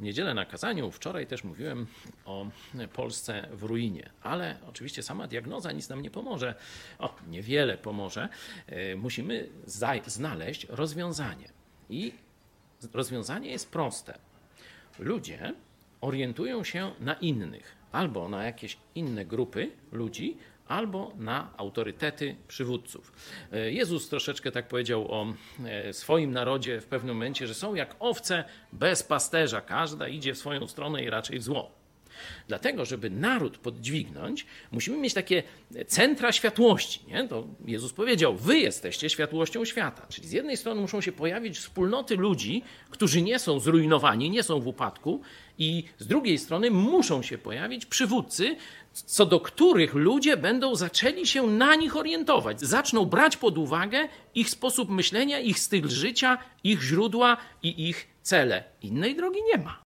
niedzielę na kazaniu, wczoraj też mówiłem o Polsce w ruinie, ale oczywiście sama diagnoza nic nam nie pomoże. O, niewiele pomoże. E, musimy znaleźć rozwiązanie. I rozwiązanie jest proste. Ludzie orientują się na innych, albo na jakieś inne grupy ludzi, albo na autorytety przywódców. E, Jezus troszeczkę tak powiedział o e, swoim narodzie w pewnym momencie, że są jak owce bez pasterza, każda idzie w swoją stronę i raczej w zło. Dlatego, żeby naród podźwignąć, musimy mieć takie centra światłości. Nie? To Jezus powiedział: Wy jesteście światłością świata. Czyli z jednej strony muszą się pojawić wspólnoty ludzi, którzy nie są zrujnowani, nie są w upadku, i z drugiej strony muszą się pojawić przywódcy, co do których ludzie będą zaczęli się na nich orientować. Zaczną brać pod uwagę ich sposób myślenia, ich styl życia, ich źródła i ich cele. Innej drogi nie ma.